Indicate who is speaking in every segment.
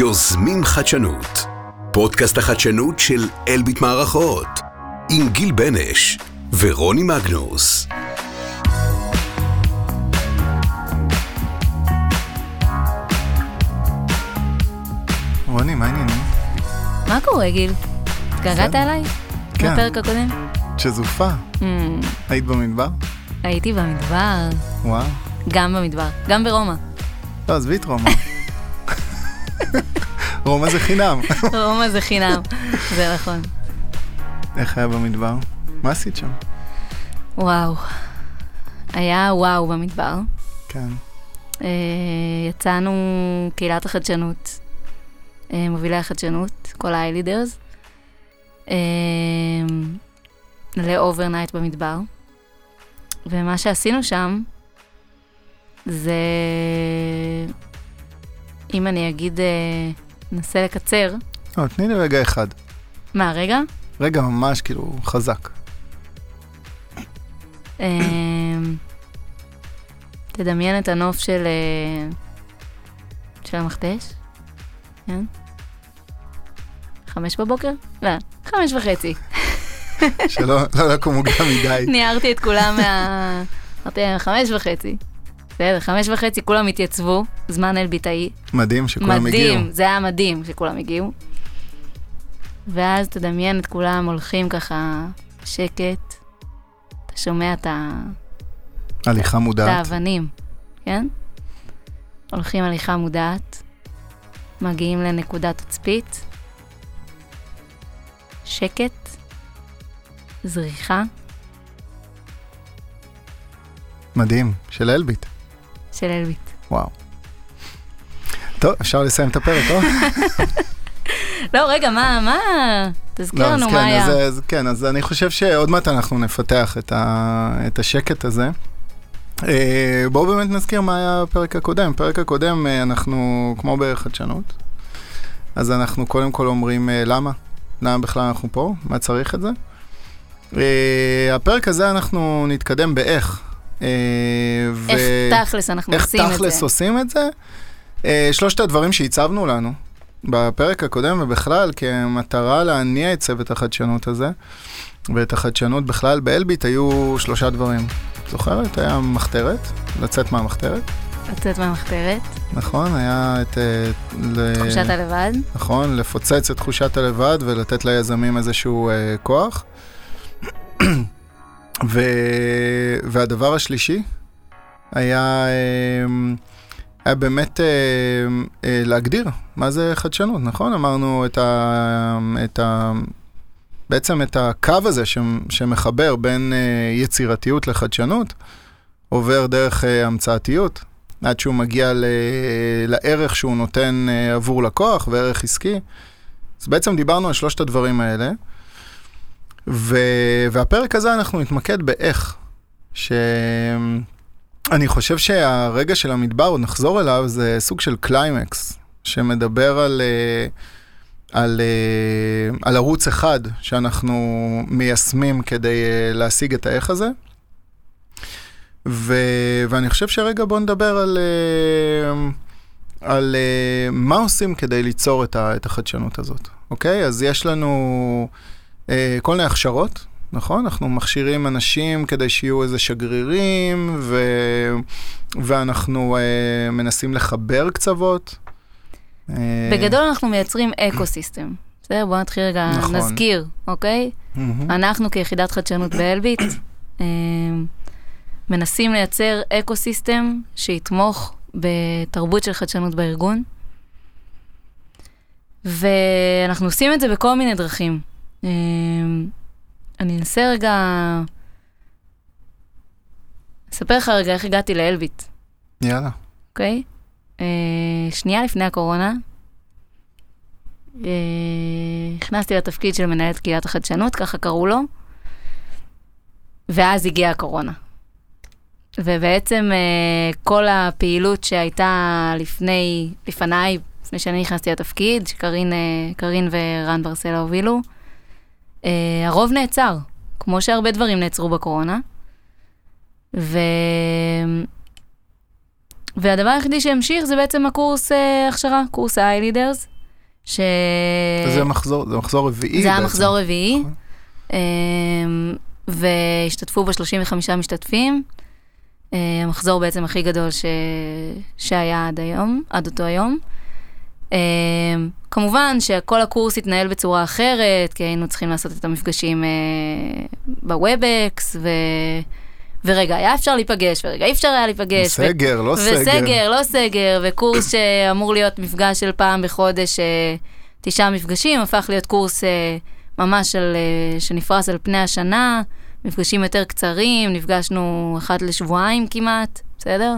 Speaker 1: יוזמים חדשנות, פודקאסט החדשנות של אלביט מערכות, עם גיל בנש ורוני מגנוס.
Speaker 2: רוני, מה העניינים?
Speaker 3: מה קורה, גיל? התגעגעת
Speaker 2: בסדר.
Speaker 3: אליי?
Speaker 2: כן.
Speaker 3: בפרק הקודם?
Speaker 2: שזופה.
Speaker 3: Mm,
Speaker 2: היית במדבר?
Speaker 3: הייתי במדבר,
Speaker 2: וואו.
Speaker 3: גם במדבר, גם ברומא.
Speaker 2: לא, עזבי את רומא. רומא זה חינם.
Speaker 3: רומא זה חינם, זה נכון.
Speaker 2: איך היה במדבר? מה עשית שם?
Speaker 3: וואו. היה וואו במדבר.
Speaker 2: כן.
Speaker 3: אה, יצאנו קהילת החדשנות, אה, מובילי החדשנות, כל ה-i-leaders, אה, ל overnight במדבר. ומה שעשינו שם זה, אם אני אגיד, אה, ננסה לקצר,
Speaker 2: לא, תני לי רגע אחד.
Speaker 3: מה, רגע?
Speaker 2: רגע ממש כאילו חזק.
Speaker 3: אה, תדמיין את הנוף של, אה, של המכתש, כן? חמש בבוקר? לא, חמש וחצי.
Speaker 2: שלא לא לקום מוקדם מדי.
Speaker 3: ניערתי את כולם מה... אמרתי להם, חמש וחצי. בסדר, חמש וחצי כולם התייצבו, זמן אלביטאי.
Speaker 2: מדהים שכולם הגיעו.
Speaker 3: מדהים, זה היה מדהים שכולם הגיעו. ואז תדמיין את כולם הולכים ככה שקט, אתה שומע את ה...
Speaker 2: הליכה
Speaker 3: את
Speaker 2: מודעת.
Speaker 3: האבנים, כן? הולכים הליכה מודעת, מגיעים לנקודת תצפית, שקט, זריחה
Speaker 2: מדהים. של אלביט.
Speaker 3: של אלביט.
Speaker 2: וואו. טוב, אפשר לסיים את הפרק, לא?
Speaker 3: לא, רגע, מה, מה? תזכיר
Speaker 2: לא,
Speaker 3: לנו
Speaker 2: כן,
Speaker 3: מה היה.
Speaker 2: אז, אז, כן, אז אני חושב שעוד מעט אנחנו נפתח את, ה, את השקט הזה. אה, בואו באמת נזכיר מה היה הפרק הקודם. בפרק הקודם אה, אנחנו, כמו בחדשנות, אז אנחנו קודם כל אומרים אה, למה, למה בכלל אנחנו פה, מה צריך את זה. הפרק הזה אנחנו נתקדם באיך. אה, ו-
Speaker 3: איך תכלס אנחנו
Speaker 2: איך
Speaker 3: עושים את
Speaker 2: תכלס
Speaker 3: זה.
Speaker 2: עושים את זה? אה, שלושת הדברים שהצבנו לנו בפרק הקודם ובכלל כמטרה להניע את צוות החדשנות הזה ואת החדשנות בכלל באלביט היו שלושה דברים. זוכרת? היה מחתרת, לצאת מהמחתרת,
Speaker 3: לצאת מהמחתרת,
Speaker 2: נכון? היה את... ל-
Speaker 3: תחושת הלבד.
Speaker 2: נכון, לפוצץ את תחושת הלבד ולתת ליזמים איזשהו אה, כוח. ו... והדבר השלישי היה, אה, היה באמת אה, אה, להגדיר מה זה חדשנות, נכון? אמרנו את ה... את ה... בעצם את הקו הזה ש... שמחבר בין אה, יצירתיות לחדשנות, עובר דרך המצאתיות, עד שהוא מגיע ל... לערך שהוא נותן עבור לקוח וערך עסקי. אז בעצם דיברנו על שלושת הדברים האלה, ו... והפרק הזה אנחנו נתמקד באיך. שאני חושב שהרגע של המדבר, עוד נחזור אליו, זה סוג של קליימקס, שמדבר על, אה, על, אה, על ערוץ אחד שאנחנו מיישמים כדי אה, להשיג את האיך הזה. ו... ואני חושב שרגע בוא נדבר על, על מה עושים כדי ליצור את, החדשנות הזאת, אוקיי? אז יש לנו כל מיני הכשרות, נכון? אנחנו מכשירים אנשים כדי שיהיו איזה שגרירים, ו... ואנחנו אה, מנסים לחבר קצוות. אה,
Speaker 3: בגדול אנחנו מייצרים eco-system. בסדר? בואו נתחיל רגע,
Speaker 2: נכון.
Speaker 3: נזכיר, אוקיי? אנחנו כיחידת חדשנות באלביט אה, מנסים לייצר eco-system שיתמוך בתרבות של חדשנות בארגון. ואנחנו עושים את זה בכל מיני דרכים. אה, אני אנסה רגע... אספר לך רגע איך הגעתי לאלביט.
Speaker 2: יאללה.
Speaker 3: אוקיי? אה, שנייה לפני הקורונה, אה, נכנסתי לתפקיד של מנהלת קהילת החדשנות, ככה קראו לו, ואז הגיעה הקורונה. ובעצם אה, כל הפעילות שהייתה לפני, לפניי, לפני שאני נכנסתי לתפקיד, שקרין קרין ורן ברסלה הובילו, הרוב נעצר, כמו שהרבה דברים נעצרו בקורונה. ו... והדבר היחידי שהמשיך זה בעצם הקורס אה, הכשרה, קורס ה-i-leaders, ש...
Speaker 2: זה מחזור, זה מחזור רביעי
Speaker 3: זה היה. מחזור רביעי. אמ, והשתתפו בו 35 משתתפים. אה, המחזור בעצם הכי גדול ש... שהיה עד היום, עד אותו היום. אמ, כמובן שכל הקורס התנהל בצורה אחרת, כי היינו צריכים לעשות את המפגשים אה, ב Webex, ו... ורגע, היה אפשר להיפגש, ורגע אי אפשר היה להיפגש. ו-
Speaker 2: סגר, לא סגר.
Speaker 3: וסגר, לא סגר, וקורס שאמור להיות מפגש של פעם בחודש, אה, תשעה מפגשים, הפך להיות קורס אה, ממש של, שנפרס על פני השנה, מפגשים יותר קצרים, נפגשנו אחת לשבועיים כמעט, בסדר?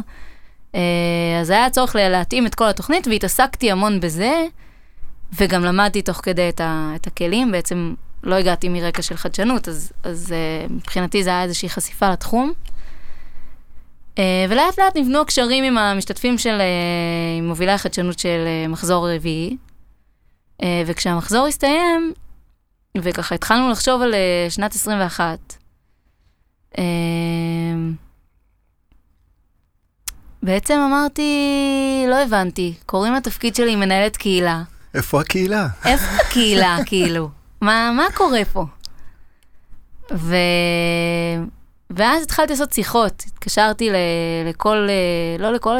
Speaker 3: אה, אז היה צורך להתאים את כל התוכנית, והתעסקתי המון בזה, וגם למדתי תוך כדי את, ה, את הכלים, בעצם לא הגעתי מרקע של חדשנות, אז, אז אה, מבחינתי זה היה איזושהי חשיפה לתחום. אה, ולאט לאט נבנו הקשרים עם המשתתפים של, עם מובילי החדשנות של מחזור רביעי. וכשהמחזור הסתיים, וככה התחלנו לחשוב על שנת 21, אה, בעצם אמרתי, לא הבנתי, קוראים לתפקיד שלי מנהלת קהילה.
Speaker 2: איפה הקהילה?
Speaker 3: איפה הקהילה, כאילו? מה, מה קורה פה? ו... ואז התחלתי לעשות שיחות. התקשרתי ל... לכל, אה, לא לכל,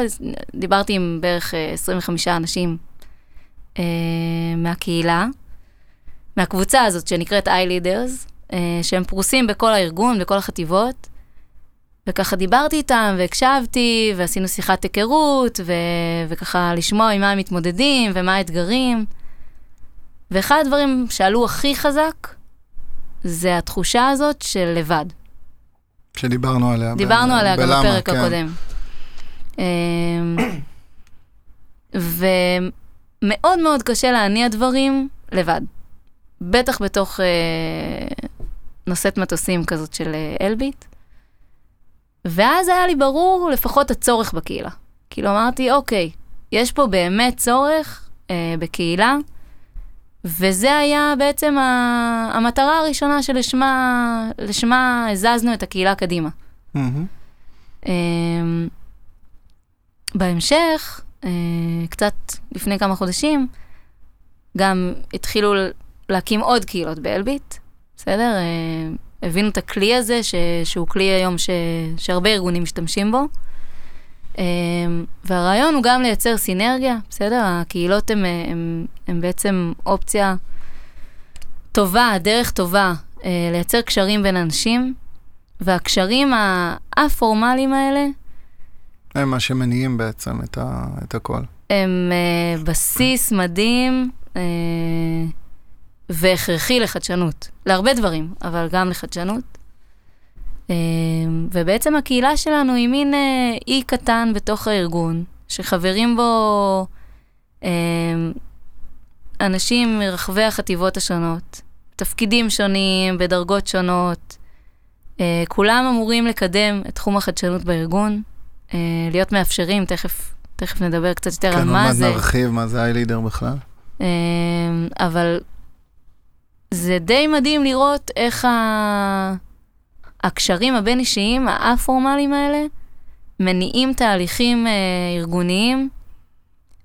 Speaker 3: דיברתי עם בערך אה, 25 אנשים אה, מהקהילה, מהקבוצה הזאת שנקראת i-leaders, אה, שהם פרוסים בכל הארגון, בכל החטיבות. וככה דיברתי איתם, והקשבתי, ועשינו שיחת היכרות, ו... וככה לשמוע עם מה הם מתמודדים, ומה האתגרים. ואחד הדברים שעלו הכי חזק, זה התחושה הזאת של לבד.
Speaker 2: שדיברנו עליה. ב-
Speaker 3: דיברנו עליה גם בפרק
Speaker 2: כן.
Speaker 3: הקודם. אמ, ומאוד מאוד קשה להניע דברים לבד. בטח בתוך אה, נושאת מטוסים כזאת של אה, אלביט. ואז היה לי ברור לפחות הצורך בקהילה. כאילו אמרתי, אוקיי, יש פה באמת צורך אה, בקהילה, וזה היה בעצם ה- המטרה הראשונה שלשמה לשמה הזזנו את הקהילה קדימה.
Speaker 2: מהמם.
Speaker 3: אמ, בהמשך, אה, קצת לפני כמה חודשים, גם התחילו להקים עוד קהילות באלביט, בסדר? אה, הבינו את הכלי הזה, ש, שהוא כלי היום ש, שהרבה ארגונים משתמשים בו. אה, והרעיון הוא גם לייצר סינרגיה, בסדר? הקהילות הן בעצם אופציה טובה, דרך טובה אה, לייצר קשרים בין אנשים, והקשרים הא-פורמליים האלה
Speaker 2: הם מה שמניעים בעצם את, ה, את הכל.
Speaker 3: הם אה, בסיס מדהים אה, והכרחי לחדשנות, להרבה דברים, אבל גם לחדשנות. אה, ובעצם הקהילה שלנו היא מין אה, אי קטן בתוך הארגון, שחברים בו אה, אנשים מרחבי החטיבות השונות, תפקידים שונים, בדרגות שונות. כולם אמורים לקדם את תחום החדשנות בארגון, להיות מאפשרים, תכף, תכף נדבר קצת יותר על
Speaker 2: כן, עוד
Speaker 3: מה
Speaker 2: מעט
Speaker 3: זה.
Speaker 2: נרחיב מה זה איי-לידר בכלל.
Speaker 3: אבל זה די מדהים לראות איך ה... הקשרים הבין-אישיים, הא-פורמליים האלה, מניעים תהליכים אה, ארגוניים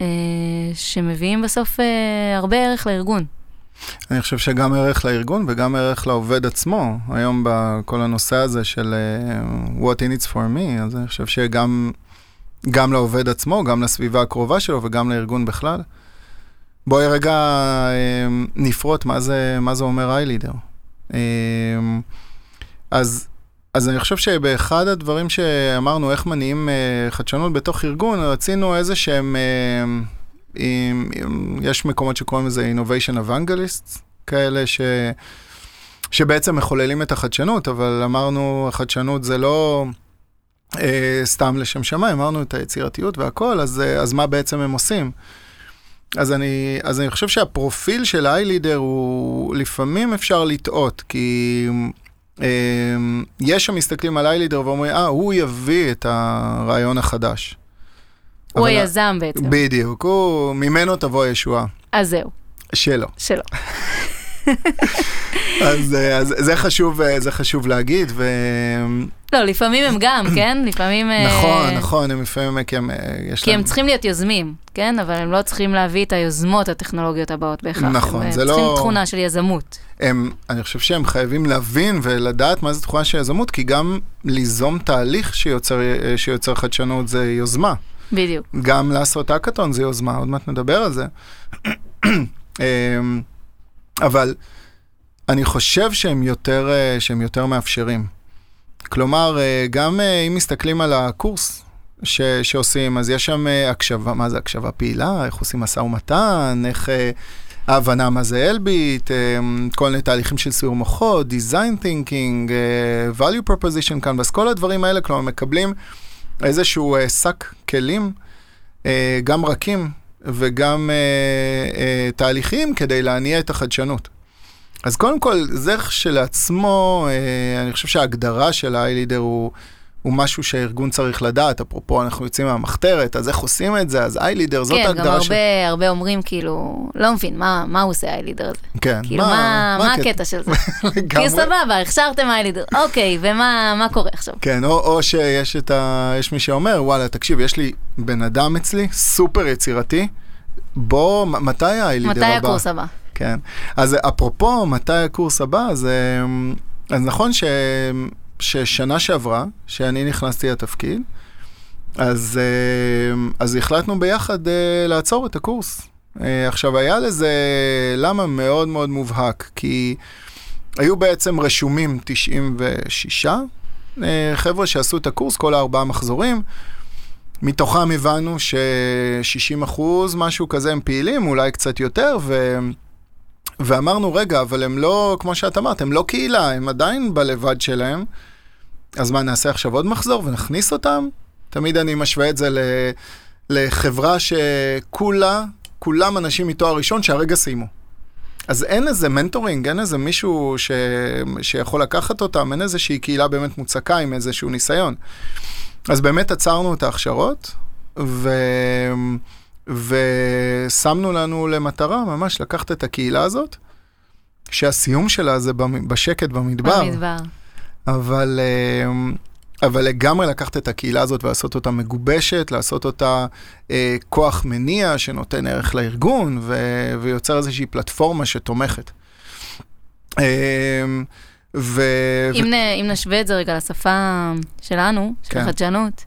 Speaker 3: אה, שמביאים בסוף אה, הרבה ערך לארגון.
Speaker 2: אני חושב שגם ערך לארגון וגם ערך לעובד עצמו. היום בכל הנושא הזה של uh, what in it's for me, אז אני חושב שגם גם לעובד עצמו, גם לסביבה הקרובה שלו וגם לארגון בכלל. בואי רגע uh, נפרוט מה זה, מה זה אומר איי-לידר. Uh, אז, אז אני חושב שבאחד הדברים שאמרנו, איך מניעים uh, חדשנות בתוך ארגון, רצינו איזה שהם... Uh, עם, עם, יש מקומות שקוראים לזה innovation evangelists, כאלה ש, שבעצם מחוללים את החדשנות, אבל אמרנו, החדשנות זה לא אה, סתם לשם שמיים, אמרנו את היצירתיות והכל, אז, אה, אז מה בעצם הם עושים? אז אני, אז אני חושב שהפרופיל של ה-i-leader הוא, לפעמים אפשר לטעות, כי אה, יש שמסתכלים על ה-i-leader ואומרים, אה, הוא יביא את הרעיון החדש.
Speaker 3: הוא היזם בעצם.
Speaker 2: בדיוק, הוא, ממנו תבוא הישועה.
Speaker 3: אז זהו,
Speaker 2: שלו.
Speaker 3: שלא.
Speaker 2: אז, אה, אז זה חשוב, אה, זה חשוב להגיד, ו...
Speaker 3: לא, לפעמים הם גם, כן? לפעמים... אה,
Speaker 2: נכון, נכון, הם לפעמים, כי הם, יש
Speaker 3: כי
Speaker 2: להם...
Speaker 3: הם צריכים להיות יוזמים, כן? אבל הם לא צריכים להביא את היוזמות הטכנולוגיות הבאות בהכרח.
Speaker 2: נכון, זה
Speaker 3: הם צריכים
Speaker 2: לא-
Speaker 3: תכונה של יזמות.
Speaker 2: הם, אני חושב שהם חייבים להבין ולדעת מה זה תכונה של יזמות, כי גם ליזום תהליך שיוצר, שיוצר חדשנות זה יוזמה.
Speaker 3: בדיוק.
Speaker 2: גם לעשות האקתון זה יוזמה, עוד מעט נדבר על זה. אבל אני חושב שהם יותר, אה, שהם יותר מאפשרים. כלומר, אה, גם אה, אם מסתכלים על הקורס ש, שעושים, אז יש שם הקשבה, מה זה הקשבה פעילה, איך עושים משא ומתן, איך ההבנה מה זה אלביט, כל מיני תהליכים של סיור מוחות, design thinking, value proposition canvas, כל הדברים האלה, כלומר, מקבלים איזשהו שק כלים, גם רכים וגם אה, אה, תהליכים כדי להניע את החדשנות. אז קודם כל, זה כשלעצמו, אה, אני חושב שההגדרה של ה-iLeader הוא, הוא משהו שהארגון צריך לדעת. אפרופו, אנחנו יוצאים מהמחתרת, אז איך עושים את זה? אז iLeader, זאת
Speaker 3: כן, גם
Speaker 2: ההגדרה
Speaker 3: הרבה, הרבה אומרים כאילו, לא מבין, מה, מה הוא עושה האיילידר הזה?
Speaker 2: כן,
Speaker 3: כאילו, מה, מה הקטע של זה?
Speaker 2: לגמרי.
Speaker 3: כאילו, סבבה, הכשרתם האיילידר, אוקיי, ומה מה קורה עכשיו?
Speaker 2: כן, או, או שיש את ה... יש מי שאומר, וואלה, תקשיב, יש לי בן אדם אצלי, סופר יצירתי, בוא, מתי ה-iLeader הבא?
Speaker 3: מתי הקורס הבא?
Speaker 2: כן. אז אפרופו, מתי הקורס הבא, אז, אמ, אז נכון ש, ששנה שעברה, שאני נכנסתי לתפקיד, אז, אמ, אז החלטנו ביחד אה, לעצור את הקורס. אה, עכשיו, היה לזה למה מאוד מאוד מובהק, כי היו בעצם רשומים 96 אה, חבר'ה שעשו את הקורס, כל הארבעה מחזורים. מתוכם הבנו ש-60 אחוז, משהו כזה, הם פעילים, אולי קצת יותר, ו... ואמרנו, רגע, אבל הם לא, כמו שאת אמרת, הם לא קהילה, הם עדיין בלבד שלהם. אז מה, נעשה עכשיו עוד מחזור ונכניס אותם? תמיד אני משווה את זה ל... לחברה שכולה, כולם אנשים מתואר ראשון שהרגע סיימו. אז אין איזה מנטורינג, אין איזה מישהו ש... שיכול לקחת אותם, אין איזושהי קהילה באמת מוצקה עם איזשהו ניסיון. אז באמת עצרנו את ההכשרות, ו... ושמנו לנו למטרה ממש לקחת את הקהילה הזאת, שהסיום שלה זה בשקט במדבר,
Speaker 3: במדבר.
Speaker 2: אבל, אה, אבל לגמרי לקחת את הקהילה הזאת ולעשות אותה מגובשת, לעשות אותה אה, כוח מניע שנותן ערך לארגון ו, ויוצר איזושהי פלטפורמה שתומכת. אה, ו...
Speaker 3: אם, נ, אם נשווה את זה רגע לשפה שלנו, של
Speaker 2: כן.
Speaker 3: חדשנות,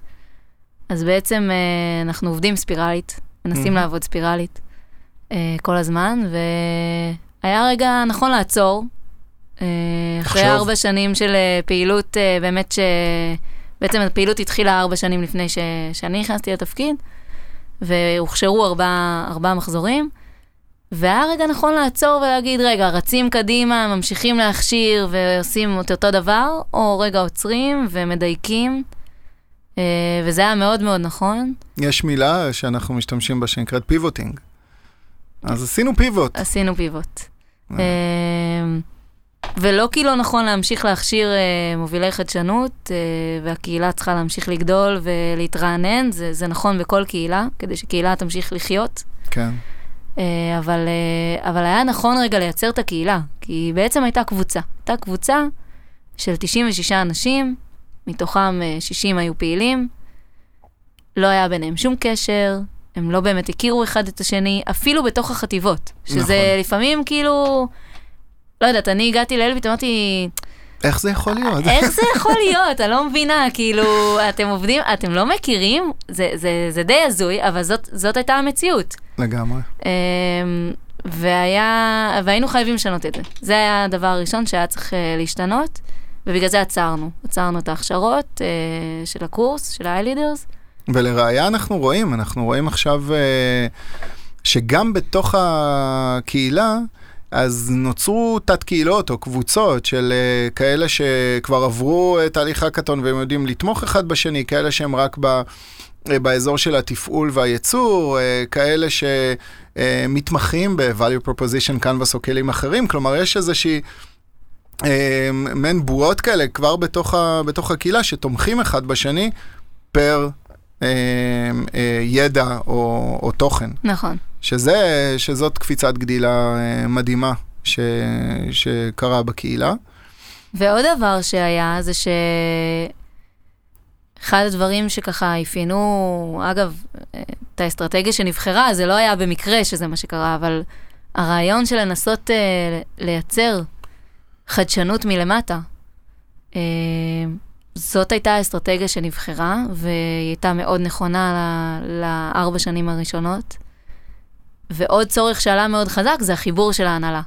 Speaker 3: אז בעצם אה, אנחנו עובדים ספירלית, מנסים
Speaker 2: מהמם.
Speaker 3: לעבוד ספירלית אה, כל הזמן, והיה רגע נכון לעצור. אה, אחרי. ארבע שנים של אה, פעילות, אה, באמת ש... בעצם הפעילות התחילה ארבע שנים לפני ש... שאני נכנסתי לתפקיד, והוכשרו ארבעה ארבע מחזורים. והיה רגע נכון לעצור ולהגיד, רגע, רצים קדימה, ממשיכים להכשיר ועושים את אותו דבר, או רגע עוצרים ומדייקים, וזה היה מאוד מאוד נכון.
Speaker 2: יש מילה שאנחנו משתמשים בה שנקראת פיבוטינג. אז עשינו פיבוט.
Speaker 3: עשינו פיבוט. אה, ולא כי לא נכון להמשיך להכשיר אה, מובילי חדשנות, אה, והקהילה צריכה להמשיך לגדול ולהתרענן, זה, זה נכון בכל קהילה, כדי שקהילה תמשיך לחיות.
Speaker 2: כן.
Speaker 3: אה, אבל, אה, אבל היה נכון רגע לייצר את הקהילה, כי בעצם הייתה קבוצה. הייתה קבוצה של 96 אנשים, מתוכם אה, 60 היו פעילים, לא היה ביניהם שום קשר, הם לא באמת הכירו אחד את השני, אפילו בתוך החטיבות, שזה
Speaker 2: נכון.
Speaker 3: לפעמים כאילו, לא יודעת, אני הגעתי לאלביט, אמרתי,
Speaker 2: איך זה יכול להיות?
Speaker 3: איך זה יכול להיות? אני לא מבינה, כאילו, אתם עובדים, אתם לא מכירים, זה, זה, זה די הזוי, אבל זאת, זאת הייתה המציאות.
Speaker 2: לגמרי.
Speaker 3: אמ, והיה, והיינו חייבים לשנות את זה. זה היה הדבר הראשון שהיה צריך אה, להשתנות, ובגלל זה עצרנו. עצרנו את ההכשרות אה, של הקורס, של ה-iLeaders.
Speaker 2: ולראיה אנחנו רואים, אנחנו רואים עכשיו אה, שגם בתוך הקהילה, אז נוצרו תת-קהילות או קבוצות של אה, כאלה שכבר עברו את תהליך הקטון והם יודעים לתמוך אחד בשני, כאלה שהם רק ב... אה, באזור של התפעול והייצור, אה, כאלה שמתמחים ב-value proposition canvas או כלים אחרים, כלומר יש איזושהי מעין בועות כאלה כבר בתוך, ה, בתוך הקהילה שתומכים אחד בשני פר אה, אה, ידע או, או תוכן.
Speaker 3: נכון.
Speaker 2: שזה, שזאת קפיצת גדילה אה, מדהימה ש... שקרה בקהילה.
Speaker 3: ועוד דבר שהיה, זה ש... אחד הדברים שככה אפיינו, אגב, את האסטרטגיה שנבחרה, זה לא היה במקרה שזה מה שקרה, אבל הרעיון של לנסות אה, לייצר חדשנות מלמטה, אה, זאת הייתה האסטרטגיה שנבחרה, והיא הייתה מאוד נכונה ל- לארבע שנים הראשונות. ועוד צורך שעלה מאוד חזק זה החיבור של ההנהלה.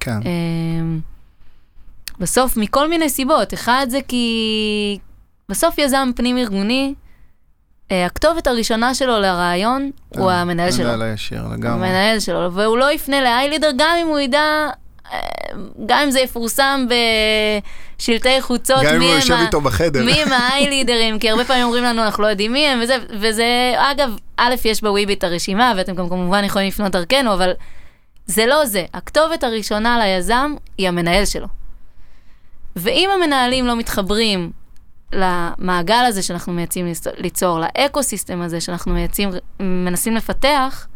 Speaker 2: כן.
Speaker 3: אמ, בסוף, מכל מיני סיבות. אחד זה כי בסוף יזם פנים-ארגוני, אה, הכתובת הראשונה שלו לרעיון הוא
Speaker 2: אה,
Speaker 3: המנהל שלו.
Speaker 2: המנהל הישיר, לגמרי.
Speaker 3: המנהל שלו, והוא לא יפנה לאיילידר גם אם הוא ידע, אה, גם אם זה יפורסם בשלטי חוצות,
Speaker 2: גם אם הוא יושב איתו בחדר.
Speaker 3: מי הם האיילידרים, כי הרבה פעמים אומרים לנו, אנחנו לא יודעים מי הם, וזה, וזה, אגב, א', יש בוויבי את הרשימה, ואתם גם כמובן יכולים לפנות דרכנו, אבל זה לא זה. הכתובת הראשונה ליזם היא המנהל שלו. ואם המנהלים לא מתחברים למעגל הזה שאנחנו מייצאים ליצור, לאקו-סיסטם הזה שאנחנו מייצאים, מנסים לפתח,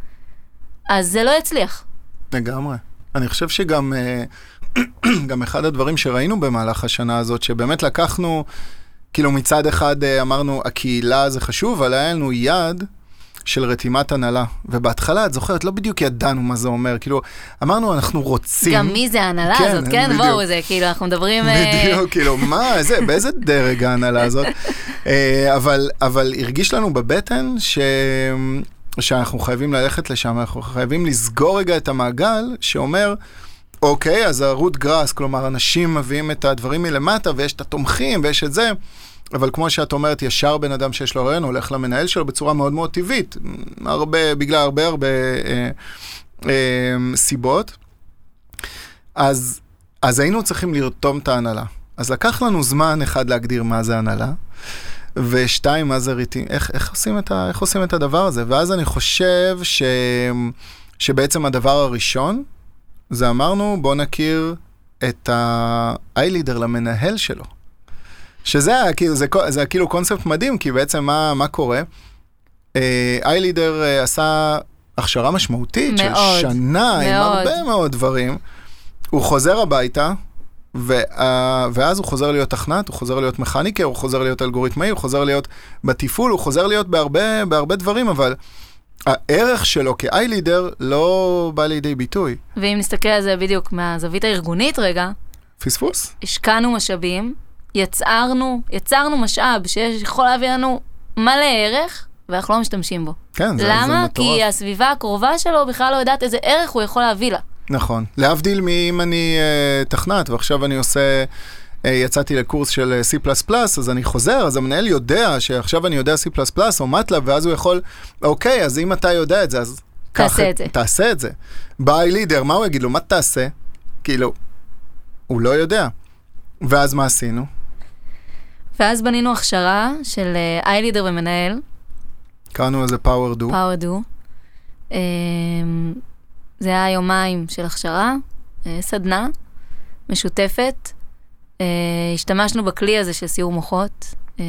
Speaker 3: אז זה לא יצליח.
Speaker 2: לגמרי. אני חושב שגם אה, גם אחד הדברים שראינו במהלך השנה הזאת, שבאמת לקחנו, כאילו מצד אחד אה, אמרנו, הקהילה זה חשוב, אבל היה לנו יד של רתימת הנהלה. ובהתחלה, את זוכרת, לא בדיוק ידענו מה זה אומר, כאילו, אמרנו, אנחנו רוצים...
Speaker 3: גם מי זה ההנהלה
Speaker 2: כן,
Speaker 3: הזאת, כן?
Speaker 2: בדיוק.
Speaker 3: בואו, זה כאילו, אנחנו מדברים... אה,
Speaker 2: בדיוק, כאילו, מה, איזה, באיזה דרג ההנהלה הזאת? אבל, אבל הרגיש לנו בבטן ש... שאנחנו חייבים ללכת לשם, אנחנו חייבים לסגור רגע את המעגל שאומר, אוקיי, אז הרות גראס, כלומר, אנשים מביאים את הדברים מלמטה, ויש את התומכים, ויש את זה, אבל כמו שאת אומרת, ישר בן אדם שיש לו רעיון הולך למנהל שלו בצורה מאוד מאוד טבעית, הרבה, בגלל הרבה הרבה אה, אה, סיבות. אז, אז היינו צריכים לרתום את ההנהלה. אז לקח לנו זמן אחד להגדיר מה זה הנהלה, ושתיים, מה זה ריטים, איך, איך, עושים את ה, איך עושים את הדבר הזה. ואז אני חושב ש, שבעצם הדבר הראשון, זה אמרנו, בוא נכיר את ה-i-leader למנהל שלו. שזה היה, כאילו, זה, זה היה כאילו קונספט מדהים, כי בעצם מה, מה קורה? אה, i-leader אה, עשה הכשרה משמעותית
Speaker 3: מאוד,
Speaker 2: של שנה עם
Speaker 3: מאוד.
Speaker 2: הרבה מאוד דברים. הוא חוזר הביתה, וה- ואז הוא חוזר להיות תכנת, הוא חוזר להיות מכניקר, הוא חוזר להיות אלגוריתמאי, הוא חוזר להיות בתפעול, הוא חוזר להיות בהרבה, בהרבה דברים, אבל הערך שלו כ-i-leader לא בא לידי ביטוי.
Speaker 3: ואם נסתכל על זה בדיוק מהזווית הארגונית רגע,
Speaker 2: פספוס?
Speaker 3: השקענו משאבים, יצרנו, יצרנו משאב שיכול להביא לנו מלא ערך, ואנחנו לא משתמשים בו.
Speaker 2: כן, זה, זה
Speaker 3: למה?
Speaker 2: מטורף.
Speaker 3: כי הסביבה הקרובה שלו בכלל לא יודעת איזה ערך הוא יכול להביא לה.
Speaker 2: נכון. להבדיל מאם אני uh, תכנת, ועכשיו אני עושה, uh, יצאתי לקורס של אה, C++, אז אני חוזר, אז המנהל יודע שעכשיו אני יודע C++ או MATLAB, ואז הוא יכול, אוקיי, אז אם אתה יודע את זה, אז...
Speaker 3: תעשה את זה.
Speaker 2: תעשה את זה. בא לידר, מה הוא יגיד לו? מה תעשה? כאילו, הוא לא יודע. ואז מה עשינו?
Speaker 3: ואז בנינו הכשרה של איי-לידר ומנהל,
Speaker 2: קראנו לזה power do.
Speaker 3: power do. זה היה יומיים של הכשרה, אה, סדנה משותפת. אה, השתמשנו בכלי הזה של סיור מוחות, אה,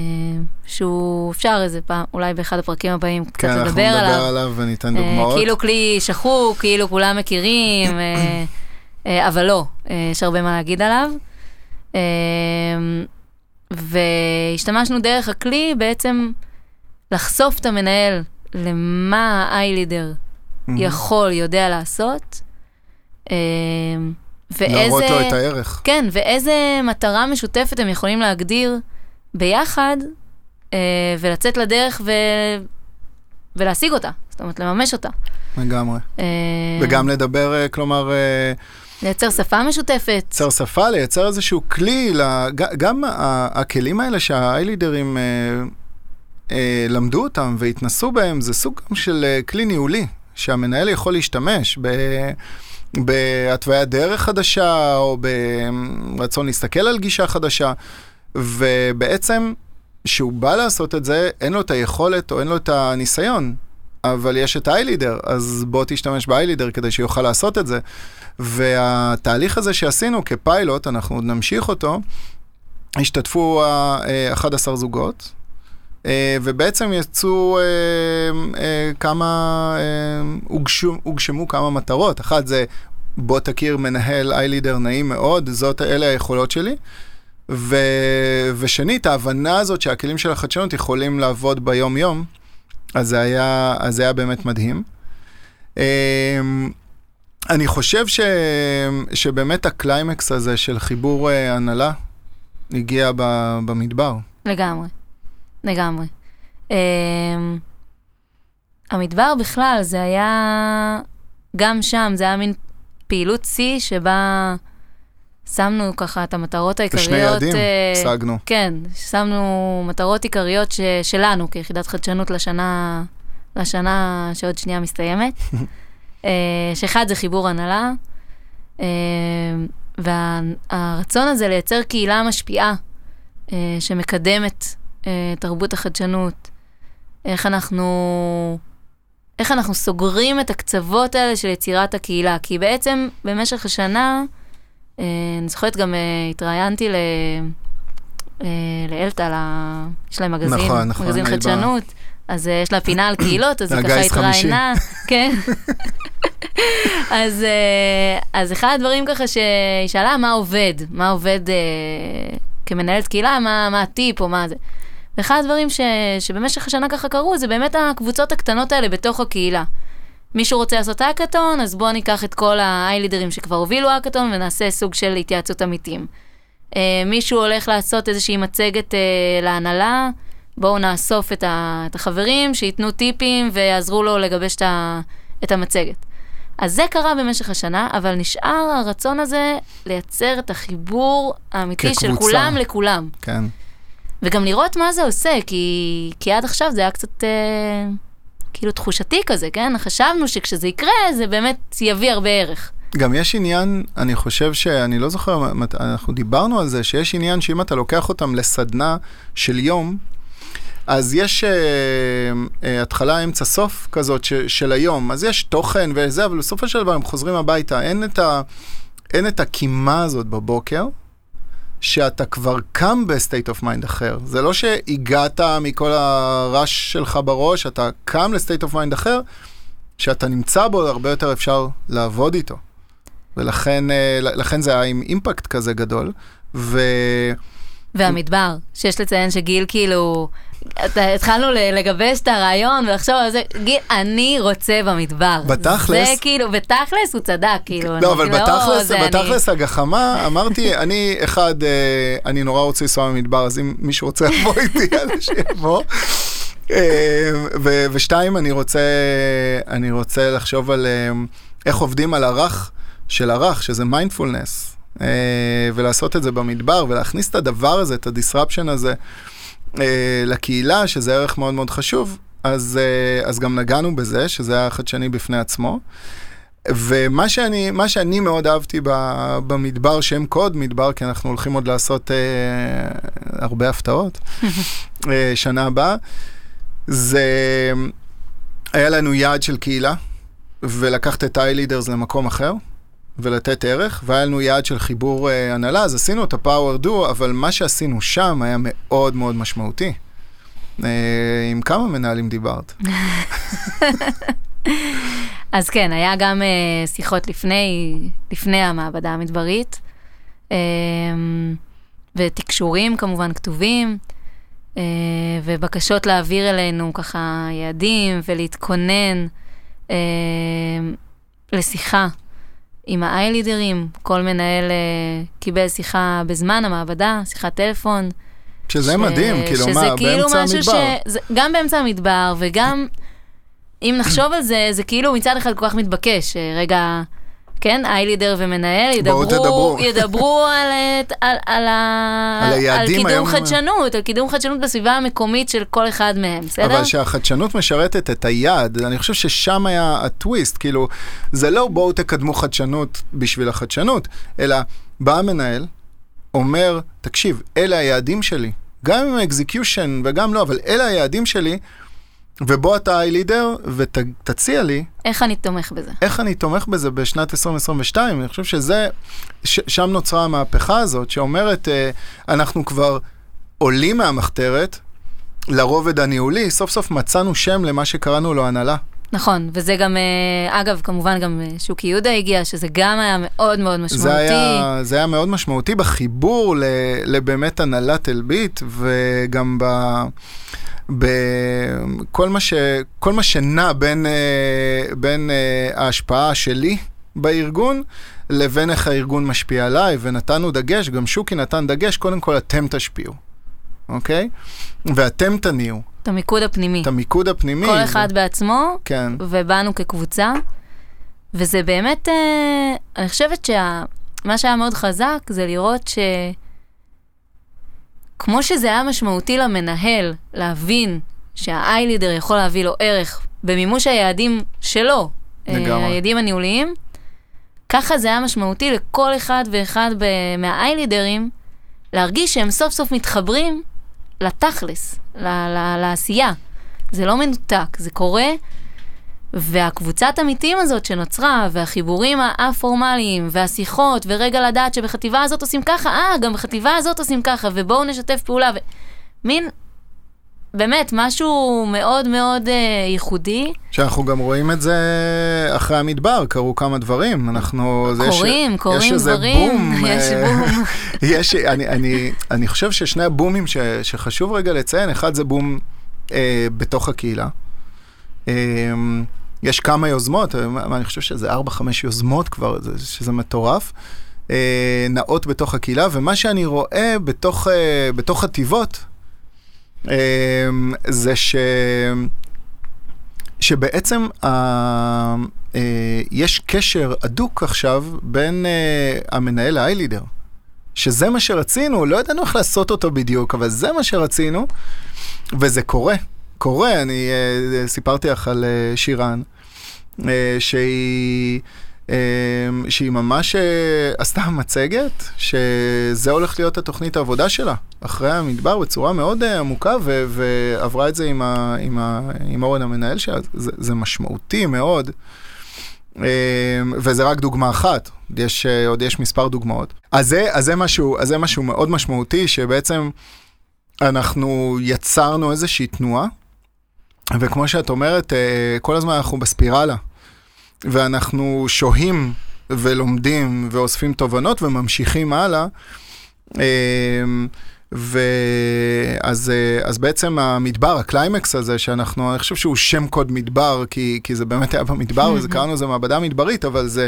Speaker 3: שהוא אפשר איזה פעם, אולי באחד הפרקים הבאים קצת
Speaker 2: כן, אנחנו
Speaker 3: לדבר
Speaker 2: נדבר
Speaker 3: עליו.
Speaker 2: עליו וניתן דוגמאות.
Speaker 3: כאילו כלי שחוק, כאילו כולם מכירים, אבל לא, יש הרבה מה להגיד עליו. והשתמשנו דרך הכלי בעצם לחשוף את המנהל למה ה-i-leader
Speaker 2: מהמם.
Speaker 3: יכול, יודע לעשות. אה, ואיזה...
Speaker 2: להראות לו את הערך.
Speaker 3: כן, ואיזה מטרה משותפת הם יכולים להגדיר ביחד אה, ולצאת לדרך ו... ולהשיג אותה, זאת אומרת, לממש אותה.
Speaker 2: לגמרי.
Speaker 3: אה,
Speaker 2: וגם לדבר, כלומר...
Speaker 3: לייצר שפה משותפת.
Speaker 2: לייצר שפה, לייצר איזשהו כלי, גם הכלים האלה שהאיילידרים למדו אותם והתנסו בהם, זה סוג של כלי ניהולי, שהמנהל יכול להשתמש ב... בהתוויית דרך חדשה, או ברצון להסתכל על גישה חדשה, ובעצם, כשהוא בא לעשות את זה, אין לו את היכולת או אין לו את הניסיון, אבל יש את האיילידר, אז בוא תשתמש באיילידר כדי שיוכל לעשות את זה. והתהליך הזה שעשינו כפיילוט, אנחנו עוד נמשיך אותו, השתתפו אה, אה, 11 זוגות, ובעצם יצאו אה, אה, כמה, אה, הוגשו, הוגשמו כמה מטרות. אחת זה בוא תכיר מנהל איילידר נעים מאוד, זאת, אלה היכולות שלי. ו... ושנית, ההבנה הזאת שהכלים של החדשנות יכולים לעבוד ביום-יום, אז זה היה, אז זה היה באמת מדהים. אני חושב ש... שבאמת הקליימקס הזה של חיבור אה, הנהלה הגיע ב... במדבר.
Speaker 3: לגמרי, לגמרי. אמ, המדבר בכלל, זה היה, גם שם, זה היה מין פעילות שיא שבה שמנו ככה את המטרות העיקריות.
Speaker 2: ושני יעדים השגנו.
Speaker 3: אה, כן, שמנו מטרות עיקריות ש, שלנו כיחידת חדשנות לשנה, לשנה שעוד שנייה מסתיימת. uh, שאחד זה חיבור הנהלה, uh, והרצון הזה לייצר קהילה משפיעה uh, שמקדמת תרבות החדשנות, איך אנחנו, איך אנחנו סוגרים את הקצוות האלה של יצירת הקהילה. כי בעצם במשך השנה, uh, אני זוכרת גם uh, התראיינתי ל... לאלתא, יש להם מגזין,
Speaker 2: נכון, נכון,
Speaker 3: מגזין חדשנות, אז יש לה פינה על קהילות, אז היא ככה התראיינה. כן. אז, אז אחד הדברים ככה שהיא שאלה, מה עובד? מה עובד כמנהלת קהילה, מה, מה הטיפ או מה זה? ואחד הדברים ש, שבמשך השנה ככה קרו, זה באמת הקבוצות הקטנות האלה בתוך הקהילה. מישהו רוצה לעשות האקתון, אז בואו ניקח את כל האיילידרים שכבר הובילו האקתון ונעשה סוג של התייעצות עמיתים. Uh, מישהו הולך לעשות איזושהי מצגת uh, להנהלה, בואו נאסוף את, ה, את החברים, שייתנו טיפים ויעזרו לו לגבש את, ה, את המצגת. אז זה קרה במשך השנה, אבל נשאר הרצון הזה לייצר את החיבור האמיתי כקבוצה. של כולם לכולם.
Speaker 2: כן.
Speaker 3: וגם לראות מה זה עושה, כי, כי עד עכשיו זה היה קצת אה, כאילו תחושתי כזה, כן? חשבנו שכשזה יקרה, זה באמת יביא הרבה ערך.
Speaker 2: גם יש עניין, אני חושב שאני לא זוכר, אנחנו דיברנו על זה, שיש עניין שאם אתה לוקח אותם לסדנה של יום, אז יש אה, אה, התחלה, אמצע, סוף כזאת ש, של היום. אז יש תוכן וזה, אבל בסופו של דבר הם חוזרים הביתה. אין את, ה, אין את הקימה הזאת בבוקר, שאתה כבר קם ב state of mind אחר. זה לא שהגעת מכל הרעש שלך בראש, אתה קם ל state of mind אחר, שאתה נמצא בו, הרבה יותר אפשר לעבוד איתו. ולכן uh, זה היה עם אימפקט כזה גדול. ו...
Speaker 3: והמדבר, שיש לציין שגיל כאילו... התחלנו לגבש את הרעיון ולחשוב על זה, גיל, אני רוצה במדבר.
Speaker 2: בתכלס.
Speaker 3: זה כאילו, בתכלס הוא צדק, כאילו.
Speaker 2: לא, אבל בתכלס, בתכלס הגחמה, אמרתי, אני, אחד, אה, אני נורא רוצה לנסוע במדבר, אז אם מישהו רוצה לבוא איתי, אז שיבוא. אה, ושתיים, אני רוצה, אני רוצה לחשוב על אה, איך עובדים על הרך של הרך, שזה מיינדפולנס. ולעשות את זה במדבר, ולהכניס את הדבר הזה, את ה disruption הזה. אה, לקהילה, שזה ערך מאוד מאוד חשוב, אז, אה, אז גם נגענו בזה, שזה היה חדשני בפני עצמו. ומה שאני, שאני מאוד אהבתי ב, במדבר שם קוד, מדבר, כי אנחנו הולכים עוד לעשות אה, הרבה הפתעות אה, שנה הבאה, זה היה לנו יעד של קהילה, ולקחת את ה-i-leaders למקום אחר. ולתת ערך, והיה לנו יעד של חיבור uh, הנהלה, אז עשינו את הפאוור דו, אבל מה שעשינו שם היה מאוד מאוד משמעותי. Uh, עם כמה מנהלים דיברת?
Speaker 3: אז כן, היה גם uh, שיחות לפני, לפני המעבדה המדברית, uh, ותקשורים כמובן כתובים, uh, ובקשות להעביר אלינו ככה יעדים ולהתכונן uh, לשיחה עם ה-i-לידרים, כל מנהל uh, קיבל שיחה בזמן המעבדה, שיחת טלפון.
Speaker 2: שזה ש... מדהים, כאילו מה, כאילו באמצע המדבר. ש...
Speaker 3: זה, גם באמצע המדבר, וגם, אם נחשוב על זה, זה כאילו מצד אחד כל כך מתבקש, רגע... כן, איילידר ומנהל ידברו, ידברו על, על, על, על, על קידום היום... חדשנות, על קידום חדשנות בסביבה המקומית של כל אחד מהם, בסדר?
Speaker 2: אבל שהחדשנות משרתת את היעד, אני חושב ששם היה הטוויסט, כאילו, זה לא בואו תקדמו חדשנות בשביל החדשנות, אלא בא המנהל, אומר, תקשיב, אלה היעדים שלי, גם עם האקזיקיושן וגם לא, אבל אלה היעדים שלי, ובוא אתה היי-לידר ותציע לי...
Speaker 3: איך אני תומך בזה.
Speaker 2: איך אני תומך בזה בשנת 2022. אני חושב שזה, ש, שם נוצרה המהפכה הזאת, שאומרת, אה, אנחנו כבר עולים מהמחתרת לרובד הניהולי, סוף סוף מצאנו שם למה שקראנו לו הנהלה.
Speaker 3: נכון, וזה גם, אה, אגב, כמובן גם אה, שוקי יהודה הגיע, שזה גם היה מאוד מאוד משמעותי.
Speaker 2: זה היה, זה היה מאוד משמעותי בחיבור ל, לבאמת הנהלת אלביט, וגם ב... בכל מה, ש, כל מה שנע בין, אה, בין ההשפעה שלי בארגון לבין איך הארגון משפיע עליי, ונתנו דגש, גם שוקי נתן דגש, קודם כל אתם תשפיעו, אוקיי? ואתם תניעו.
Speaker 3: את המיקוד הפנימי.
Speaker 2: את המיקוד הפנימי.
Speaker 3: כל אחד ו... בעצמו,
Speaker 2: כן.
Speaker 3: ובאנו כקבוצה. וזה באמת, אה, אני חושבת שמה שהיה מאוד חזק זה לראות ש... כמו שזה היה משמעותי למנהל להבין שהאיילידר יכול להביא לו ערך במימוש היעדים שלו, אה,
Speaker 2: לגמרי.
Speaker 3: היעדים הניהוליים, ככה זה היה משמעותי לכל אחד ואחד ב- מהאיילידרים להרגיש שהם סוף סוף מתחברים לתכלס, ל- ל- לעשייה. זה לא מנותק, זה קורה, והקבוצת עמיתים הזאת שנוצרה, והחיבורים הא-פורמליים, והשיחות, ורגע לדעת שבחטיבה הזאת עושים ככה, אה, גם בחטיבה הזאת עושים ככה, ובואו נשתף פעולה, ו... מין, באמת, משהו מאוד מאוד אה, ייחודי.
Speaker 2: שאנחנו גם רואים את זה אחרי המדבר, קרו כמה דברים, אנחנו...
Speaker 3: קורים,
Speaker 2: יש,
Speaker 3: קורים
Speaker 2: יש איזה
Speaker 3: דברים,
Speaker 2: בום.
Speaker 3: יש
Speaker 2: אה,
Speaker 3: בום.
Speaker 2: יש, אני, אני, אני חושב ששני הבומים ש, שחשוב רגע לציין, אחד זה בום אה, בתוך הקהילה. אה, יש כמה יוזמות, אה, אני חושב שזה 4-5 יוזמות כבר, זה, שזה מטורף. אה, נעות בתוך הקהילה, ומה שאני רואה בתוך, אה, בתוך חטיבות, זה ש... שבעצם אה, אה, יש קשר הדוק עכשיו בין אה, המנהל לאיילידר. שזה מה שרצינו, לא ידענו איך לעשות אותו בדיוק, אבל זה מה שרצינו, וזה קורה. קורה, אני אה, סיפרתי לך על שירן, שהיא, שהיא ממש אה, עשתה מצגת, שזה הולך להיות התוכנית העבודה שלה, אחרי המדבר בצורה מאוד אה, עמוקה, ו- ועברה את זה עם, ה- עם, ה- עם אורן המנהל שלה, זה, זה משמעותי מאוד. אה, וזה רק דוגמה אחת, יש, אה, עוד יש מספר דוגמאות. אז זה, אז, זה משהו, אז זה משהו מאוד משמעותי, שבעצם אנחנו יצרנו איזושהי תנועה, וכמו שאת אומרת, כל הזמן אנחנו בספירלה, ואנחנו שוהים ולומדים ואוספים תובנות וממשיכים הלאה. אה, ואז אז בעצם המדבר, הקליימקס הזה, שאנחנו, אני חושב שהוא שם קוד מדבר, כי, כי זה באמת היה במדבר, וזה קראנו לזה מעבדה מדברית, אבל זה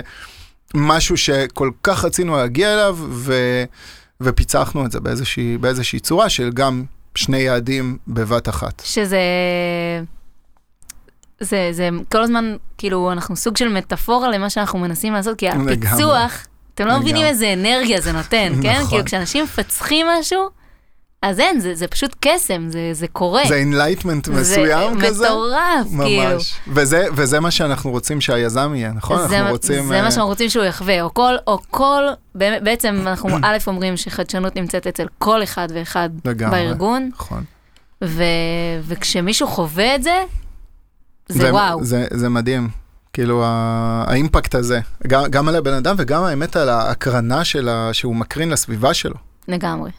Speaker 2: משהו שכל כך רצינו להגיע אליו, ו, ופיצחנו את זה באיזושהי, באיזושהי צורה של גם שני יעדים בבת אחת.
Speaker 3: שזה... זה, זה כל הזמן, כאילו, אנחנו סוג של מטאפורה למה שאנחנו מנסים לעשות, כי. הפיצוח, אתם לא מבינים. איזה אנרגיה זה נותן, כן?
Speaker 2: נכון.
Speaker 3: כאילו, כשאנשים מפצחים משהו, אז אין, זה, זה פשוט קסם, זה, זה קורה.
Speaker 2: זה enlightenment מסוים
Speaker 3: זה
Speaker 2: כזה?
Speaker 3: מטורף, כאילו.
Speaker 2: ממש. וזה, וזה מה שאנחנו רוצים שהיזם יהיה, נכון?
Speaker 3: זה,
Speaker 2: אנחנו
Speaker 3: מה-
Speaker 2: רוצים...
Speaker 3: זה
Speaker 2: אה,
Speaker 3: מה שאנחנו רוצים שהוא יחווה, או כל, או כל, בעצם אנחנו א' אומרים שחדשנות נמצאת אצל כל אחד ואחד
Speaker 2: לגמרי.
Speaker 3: בארגון,
Speaker 2: נכון.
Speaker 3: ו, וכשמישהו חווה את זה, זה וואו.
Speaker 2: זה, זה מדהים. כאילו, האימפקט הזה, גם, גם על הבן אדם וגם האמת על ההקרנה שלה, שהוא מקרין לסביבה שלו.
Speaker 3: לגמרי.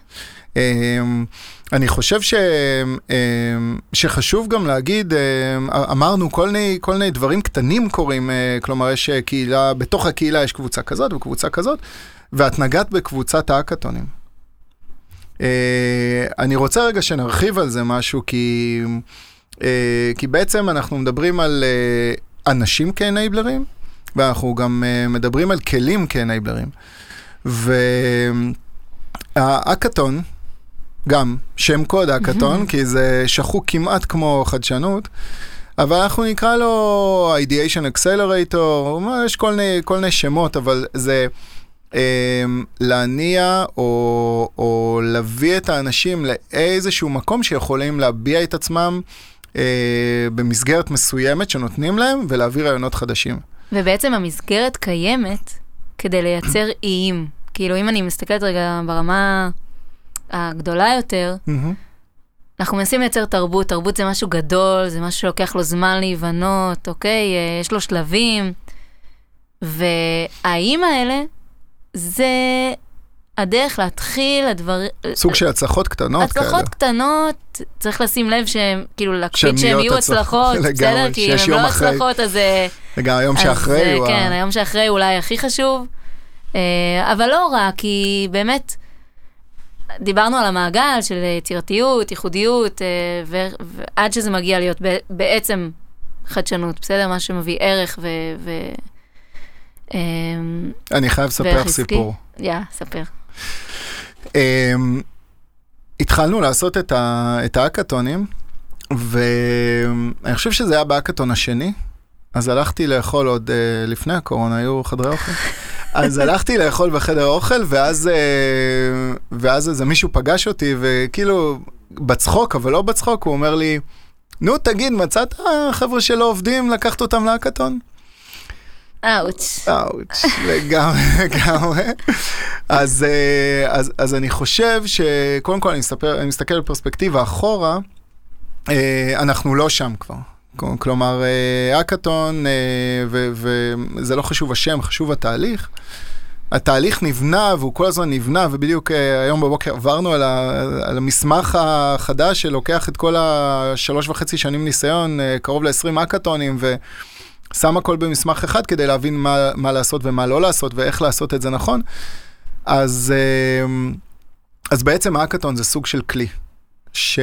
Speaker 2: אמ, אני חושב ש, אמ, שחשוב גם להגיד, אמ, אמרנו כל מיני, כל מיני דברים קטנים קורים, אה, כלומר יש אה, קהילה, בתוך הקהילה יש קבוצה כזאת וקבוצה כזאת, ואת נגעת בקבוצת האקתונים. אה, אני רוצה רגע שנרחיב על זה משהו, כי, כי בעצם אנחנו מדברים על אה, אנשים כאנייבלרים, ואנחנו גם אה, מדברים על כלים כאנייבלרים. והאקתון, גם שם קוד האקתון, כי זה שחוק כמעט כמו חדשנות, אבל אנחנו נקרא לו ideation accelerator, יש כל מיני, כל מיני שמות, אבל זה אה, להניע או, או להביא את האנשים לאיזשהו מקום שיכולים להביע את עצמם אה, במסגרת מסוימת שנותנים להם ולהביא רעיונות חדשים.
Speaker 3: ובעצם המסגרת קיימת כדי לייצר איים. כאילו, אם אני מסתכלת רגע ברמה הגדולה יותר, אנחנו מנסים לייצר תרבות, תרבות זה משהו גדול, זה משהו שלוקח לו זמן להיבנות, אוקיי? אה, יש לו שלבים. והאיים האלה, זה הדרך להתחיל, הדבר...
Speaker 2: סוג של הצלחות קטנות כאלה.
Speaker 3: הצלחות קטנות, צריך לשים לב שהם, כאילו, להקפיד שהם יהיו
Speaker 2: הצלחות,
Speaker 3: הצלחות,
Speaker 2: לגמרי,
Speaker 3: בסדר? כי אם הם לא
Speaker 2: אחרי.
Speaker 3: הצלחות, אז... אה,
Speaker 2: וגם היום
Speaker 3: אז,
Speaker 2: שאחרי
Speaker 3: אה,
Speaker 2: הוא... ה-
Speaker 3: כן, היום שאחרי אולי הכי חשוב. אה, אבל לא רק, כי באמת, דיברנו על המעגל של יצירתיות, ייחודיות, ו- ועד שזה מגיע להיות בעצם חדשנות, בסדר? מה שמביא ערך ו... ו-
Speaker 2: אני חייב לספר. סיפור.
Speaker 3: יאללה, ספר.
Speaker 2: אמ, התחלנו לעשות את, ה, את האקתונים, ואני חושב שזה היה באקתון השני, אז הלכתי לאכול עוד uh, לפני הקורונה, היו חדרי אוכל. אז הלכתי לאכול בחדר אוכל, ואז, uh, ואז איזה מישהו פגש אותי, וכאילו, בצחוק, אבל לא בצחוק, הוא אומר לי, נו, תגיד, מצאת חבר'ה שלא עובדים, לקחת אותם להאקתון?
Speaker 3: אאוץ'.
Speaker 2: אאוץ', לגמרי, לגמרי. אז, אה, אז, אז אני חושב שקודם כל אני, אספר, אני מסתכל על פרספקטיבה אחורה, אה, אנחנו לא שם כבר. כל- כלומר, אה, האקתון, ו- וזה לא חשוב השם, חשוב התהליך. התהליך נבנה והוא כל הזמן נבנה, ובדיוק היום בבוקר עברנו על, על המסמך החדש שלוקח את כל השלוש וחצי שנים ניסיון, קרוב ל-20 האקתונים, ושם הכל במסמך אחד כדי להבין מה, מה לעשות ומה לא לעשות ואיך לעשות את זה נכון. אז, אה, אז בעצם האקתון זה סוג של כלי, ש...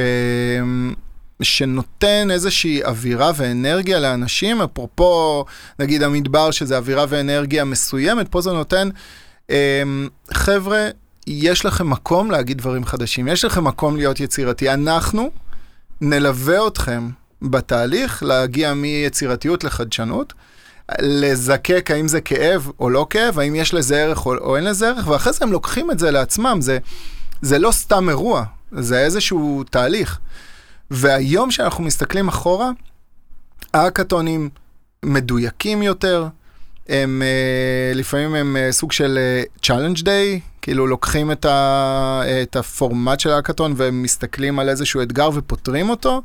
Speaker 2: שנותן איזושהי אווירה ואנרגיה לאנשים, אפרופו נגיד המדבר שזה אווירה ואנרגיה מסוימת, פה זה נותן, אה, חבר'ה, יש לכם מקום להגיד דברים חדשים, יש לכם מקום להיות יצירתי. אנחנו נלווה אתכם בתהליך להגיע מיצירתיות לחדשנות, לזקק האם זה כאב או לא כאב, האם יש לזה ערך או, או אין לזה ערך, ואחרי זה הם לוקחים את זה לעצמם, זה, זה לא סתם אירוע, זה איזשהו תהליך. והיום שאנחנו מסתכלים אחורה, האקתונים מדויקים יותר, הם אה, לפעמים הם אה, סוג של אה, challenge day, כאילו לוקחים את, ה, את הפורמט של האקתון ומסתכלים על איזשהו אתגר ופותרים אותו.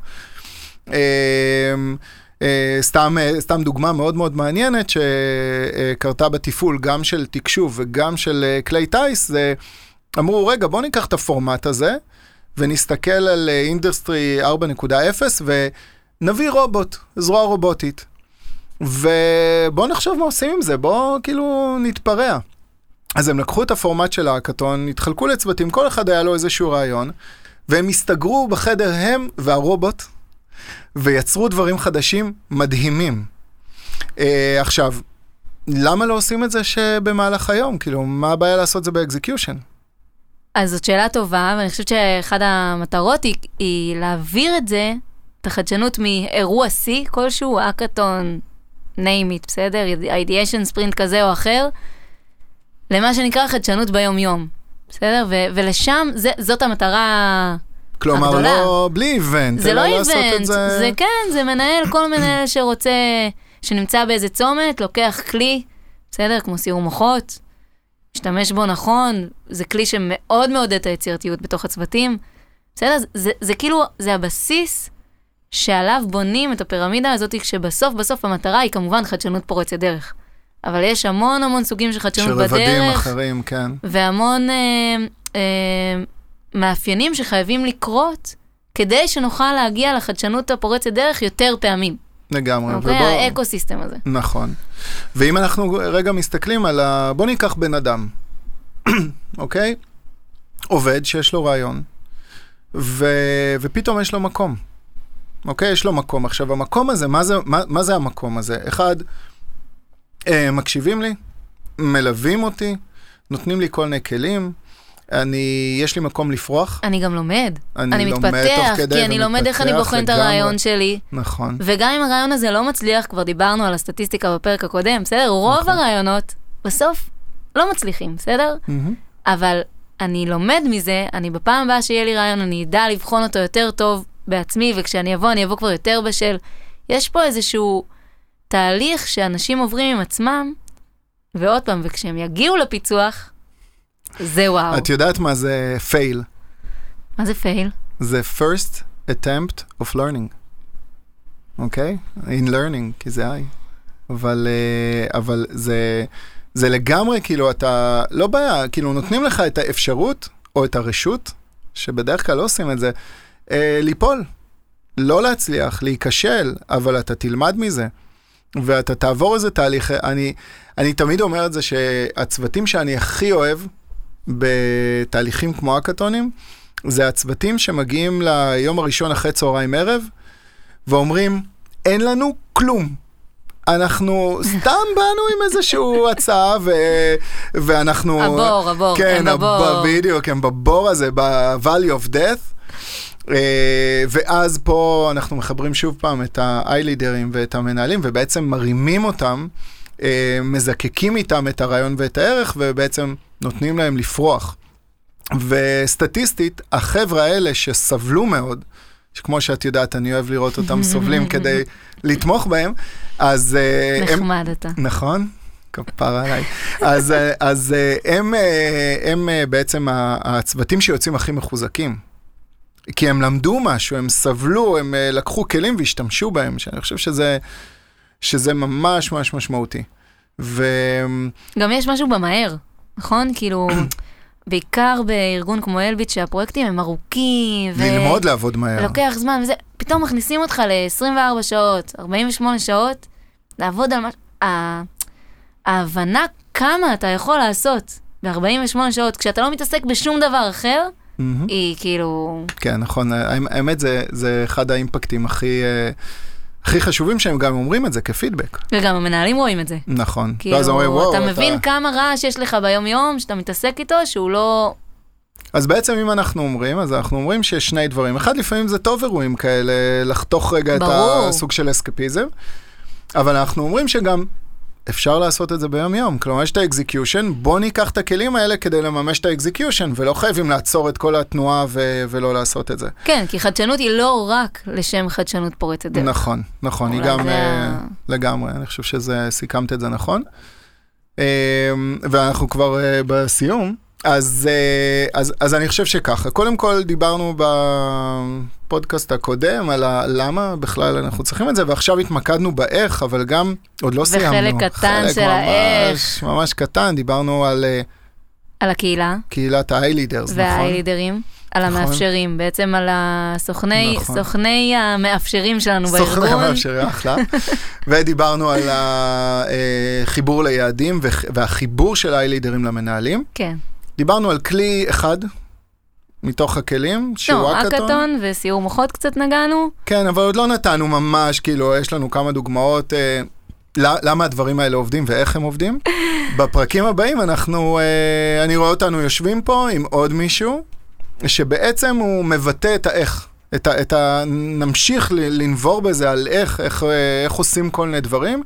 Speaker 2: אה, אה, סתם, אה, סתם דוגמה מאוד מאוד מעניינת שקרתה בתפעול גם של תקשוב וגם של אה, כלי טיס, זה אמרו רגע בוא ניקח את הפורמט הזה ונסתכל על industry 4.0 ונביא רובוט, זרוע רובוטית. ובואו נחשוב מה עושים עם זה, בואו כאילו נתפרע. אז הם לקחו את הפורמט של האקתון, התחלקו לצוותים, כל אחד היה לו איזשהו רעיון, והם הסתגרו בחדר הם והרובוט, ויצרו דברים חדשים מדהימים. אה, עכשיו, למה לא עושים את זה שבמהלך היום? כאילו, מה הבעיה לעשות את זה ב execution?
Speaker 3: אז זאת שאלה טובה, ואני חושבת שאחד המטרות היא, היא להעביר את זה, את החדשנות מאירוע שיא כלשהו, האקתון, name it, בסדר? ideation sprint כזה או אחר, למה שנקרא חדשנות ביום-יום, בסדר? ו- ולשם, זה, זאת המטרה
Speaker 2: כלומר,
Speaker 3: הגדולה.
Speaker 2: לא בלי event,
Speaker 3: זה לא
Speaker 2: event,
Speaker 3: זה...
Speaker 2: זה...
Speaker 3: כן, זה מנהל, כל מנהל שרוצה, שנמצא באיזה צומת, לוקח כלי, בסדר? כמו סיור מוחות, משתמש בו נכון, זה כלי שמאוד מעודד את היצירתיות בתוך הצוותים, בסדר? זה, זה, זה כאילו, זה הבסיס שעליו בונים את הפירמידה הזאת, כשבסוף בסוף המטרה היא כמובן חדשנות פורצת דרך. אבל יש המון המון סוגים של חדשנות
Speaker 2: של רבדים
Speaker 3: בדרך.
Speaker 2: אחרים, כן.
Speaker 3: והמון אה, אה, מאפיינים שחייבים לקרות כדי שנוכל להגיע לחדשנות הפורצת דרך יותר פעמים.
Speaker 2: לגמרי.
Speaker 3: אוקיי?
Speaker 2: ובוא-
Speaker 3: האקו-סיסטם הזה.
Speaker 2: נכון. ואם אנחנו רגע מסתכלים על ה... בוא ניקח בן אדם, אוקיי? עובד שיש לו רעיון, ו... ופתאום יש לו מקום. אוקיי? יש לו מקום. עכשיו, המקום הזה, מה זה, מה, מה זה המקום הזה? אחד, אה, מקשיבים לי, מלווים אותי, נותנים לי כל מיני כלים, אני, יש לי מקום לפרוח.
Speaker 3: אני גם לומד.
Speaker 2: אני
Speaker 3: אני
Speaker 2: לומד
Speaker 3: מתפתח,
Speaker 2: תוך כדי
Speaker 3: כי אני לומד איך אני בוחן את. הרעיון שלי.
Speaker 2: נכון.
Speaker 3: וגם אם הרעיון הזה לא מצליח, כבר דיברנו על הסטטיסטיקה בפרק הקודם, בסדר? רוב
Speaker 2: נכון.
Speaker 3: הרעיונות בסוף לא מצליחים, בסדר?
Speaker 2: מהמם.
Speaker 3: אבל אני לומד מזה, אני בפעם הבאה שיהיה לי רעיון, אני אדע לבחון אותו יותר טוב בעצמי, וכשאני אבוא, אני אבוא כבר יותר בשל. יש פה איזשהו תהליך שאנשים עוברים עם עצמם, ועוד פעם, וכשהם יגיעו לפיצוח, זה וואו.
Speaker 2: את יודעת מה זה fail?
Speaker 3: מה זה פייל?
Speaker 2: זה first attempt of learning, אוקיי? in learning, כי זה I. אבל, אה, אבל זה, זה לגמרי, כאילו, אתה, לא בעיה, כאילו, נותנים לך את האפשרות, או את הרשות, שבדרך כלל לא עושים את זה, אה, ליפול. לא להצליח, להיכשל, אבל אתה תלמד מזה. ואתה תעבור איזה תהליך. אני, אני תמיד אומר את זה שהצוותים שאני הכי אוהב בתהליכים כמו הקטונים, זה הצוותים שמגיעים ליום הראשון אחרי צהריים ערב, ואומרים, אין לנו כלום. אנחנו סתם באנו עם איזושהי הצעה, ו... ואנחנו...
Speaker 3: הבור, הבור,
Speaker 2: כן,
Speaker 3: הם בבור.
Speaker 2: הב... בדיוק, הם בבור הזה, ב-Valley of Death. אה, ואז פה אנחנו מחברים שוב פעם את ה-i-לידרים ואת המנהלים, ובעצם מרימים אותם, אה, מזקקים איתם את הרעיון ואת הערך, ובעצם נותנים להם לפרוח. וסטטיסטית, החבר'ה האלה שסבלו מאוד, שכמו שאת יודעת, אני אוהב לראות אותם סובלים כדי לתמוך בהם, אז... אה, הם-
Speaker 3: נחמד אתה.
Speaker 2: נכון, כפרה עליי. אז, אה, אז אה, הם, הם בעצם הצוותים שיוצאים הכי מחוזקים. כי הם למדו משהו, הם סבלו, הם לקחו כלים והשתמשו בהם, שאני חושב שזה, שזה ממש ממש משמעותי. ו...
Speaker 3: גם יש משהו במהר, נכון? כאילו, בעיקר בארגון כמו אלביט, שהפרויקטים הם ארוכים, ו...
Speaker 2: ללמוד לעבוד מהר.
Speaker 3: לוקח זמן, וזה, פתאום מכניסים אותך ל-24 שעות, 48 שעות, לעבוד על מה... ההבנה כמה אתה יכול לעשות ב-48 שעות, כשאתה לא מתעסק בשום דבר אחר,
Speaker 2: מהמם.
Speaker 3: היא כאילו...
Speaker 2: כן, נכון, האמ- האמת זה, זה אחד האימפקטים הכי, אה, הכי חשובים שהם גם אומרים את זה כפידבק.
Speaker 3: וגם המנהלים רואים את זה.
Speaker 2: נכון.
Speaker 3: כאילו,
Speaker 2: ואז אומרים, וואו,
Speaker 3: אתה מבין כמה רעש יש לך ביום-יום, שאתה מתעסק איתו, שהוא לא...
Speaker 2: אז בעצם אם אנחנו אומרים, אז אנחנו אומרים שיש שני דברים. אחד, לפעמים זה טוב אירועים כאלה, לחתוך רגע
Speaker 3: ברור.
Speaker 2: את הסוג של אסקפיזם, אבל אנחנו אומרים שגם אפשר לעשות את זה ביום-יום. כלומר, יש את ה execution, בוא ניקח את הכלים האלה כדי לממש את ה execution, ולא חייבים לעצור את כל התנועה ו- ולא לעשות את זה.
Speaker 3: כן, כי חדשנות היא לא רק לשם חדשנות פורצת דרך.
Speaker 2: נכון, נכון, היא גם
Speaker 3: זה ה-
Speaker 2: לגמרי, אני חושב שזה, סיכמת את זה נכון. אה, ואנחנו כבר אה, בסיום, אז, אה, אז, אז אני חושב שככה, קודם כל דיברנו בפודקאסט הקודם על הלמה בכלל אנחנו צריכים את זה, ועכשיו התמקדנו באיך, אבל גם עוד לא
Speaker 3: וחלק
Speaker 2: סיימנו.
Speaker 3: קטן של
Speaker 2: ממש,
Speaker 3: האיך.
Speaker 2: ממש קטן, דיברנו על אה,
Speaker 3: על הקהילה
Speaker 2: קהילת ה-i-leaders, נכון?
Speaker 3: והאיילידרים, על
Speaker 2: נכון.
Speaker 3: המאפשרים, בעצם על הסוכני,
Speaker 2: נכון.
Speaker 3: סוכני המאפשרים שלנו
Speaker 2: סוכני
Speaker 3: בארגון.
Speaker 2: המאפשרים, אחלה. ודיברנו על החיבור ליעדים וח- והחיבור של ה-i-leaders למנהלים.
Speaker 3: כן.
Speaker 2: דיברנו על כלי אחד מתוך הכלים, שהוא
Speaker 3: לא,
Speaker 2: האקתון.
Speaker 3: אקתון וסיור מוחות קצת נגענו.
Speaker 2: כן, אבל עוד לא נתנו ממש, כאילו, יש לנו כמה דוגמאות. אה, למה הדברים האלה עובדים ואיך הם עובדים. בפרקים הבאים אנחנו, אה, אני רואה אותנו יושבים פה עם עוד מישהו, שבעצם הוא מבטא את האיך. את ה, את ה, נמשיך לנבור בזה על איך, איך, אה, איך עושים כל מיני דברים.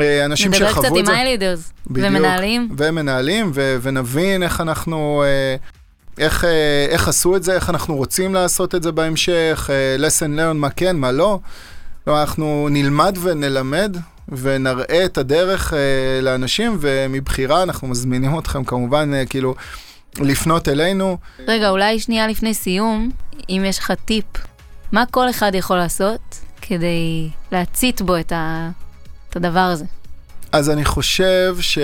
Speaker 2: אה, אנשים
Speaker 3: נדבר קצת
Speaker 2: שחוו את
Speaker 3: עם
Speaker 2: זה.
Speaker 3: האיילידרס
Speaker 2: בדיוק.
Speaker 3: ומנהלים.
Speaker 2: ומנהלים, ו- ונבין איך אנחנו, אה, איך, אה, איך עשו את זה, איך אנחנו רוצים לעשות את זה בהמשך, lesson learn, מה כן, מה לא. אנחנו נלמד ונלמד ונראה את הדרך אה, לאנשים, ומבחירה אנחנו מזמינים אתכם כמובן, אה, כאילו, לפנות אלינו.
Speaker 3: רגע, אולי שנייה לפני סיום, אם יש לך טיפ, מה כל אחד יכול לעשות כדי להצית בו את, ה... הדבר הזה?
Speaker 2: אז אני חושב ש...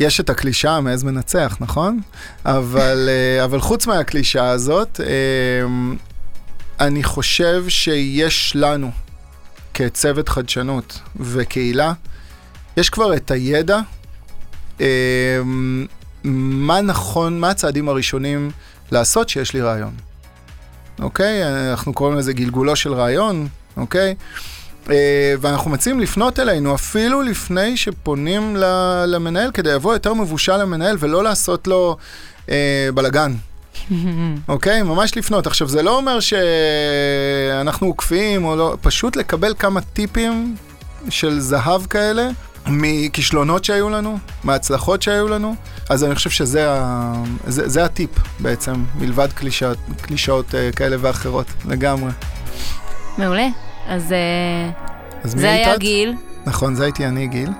Speaker 2: יש את הקלישאה מעז מנצח, נכון? אבל, אה, אבל חוץ מהקלישאה הזאת, אה, אני חושב שיש לנו, כצוות חדשנות וקהילה, יש כבר את הידע, אה, מה נכון, מה הצעדים הראשונים לעשות שיש לי רעיון. אוקיי? אנחנו קוראים לזה גלגולו של רעיון, אוקיי? אה, ואנחנו מציעים לפנות אלינו אפילו לפני שפונים למנהל, כדי לבוא יותר מבושל למנהל ולא לעשות לו אה, בלאגן. אוקיי? ממש לפנות. עכשיו, זה לא אומר שאנחנו עוקפים או לא, פשוט לקבל כמה טיפים של זהב כאלה, מכישלונות שהיו לנו, מהצלחות שהיו לנו. אז אני חושב שזה ה... זה, זה הטיפ בעצם, מלבד קלישאות, קלישאות אה, כאלה ואחרות, לגמרי.
Speaker 3: מעולה. אז אה,
Speaker 2: אז
Speaker 3: זה היה
Speaker 2: את?
Speaker 3: גיל,
Speaker 2: נכון, זה הייתי אני, גיל.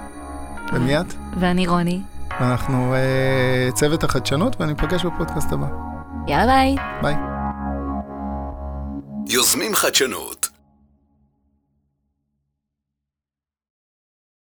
Speaker 2: ומי את?
Speaker 3: ואני רוני.
Speaker 2: אנחנו אה, צוות החדשנות, וניפגש בפודקאסט הבא.
Speaker 3: יאללה ביי.
Speaker 2: ביי.
Speaker 1: יוזמים חדשנות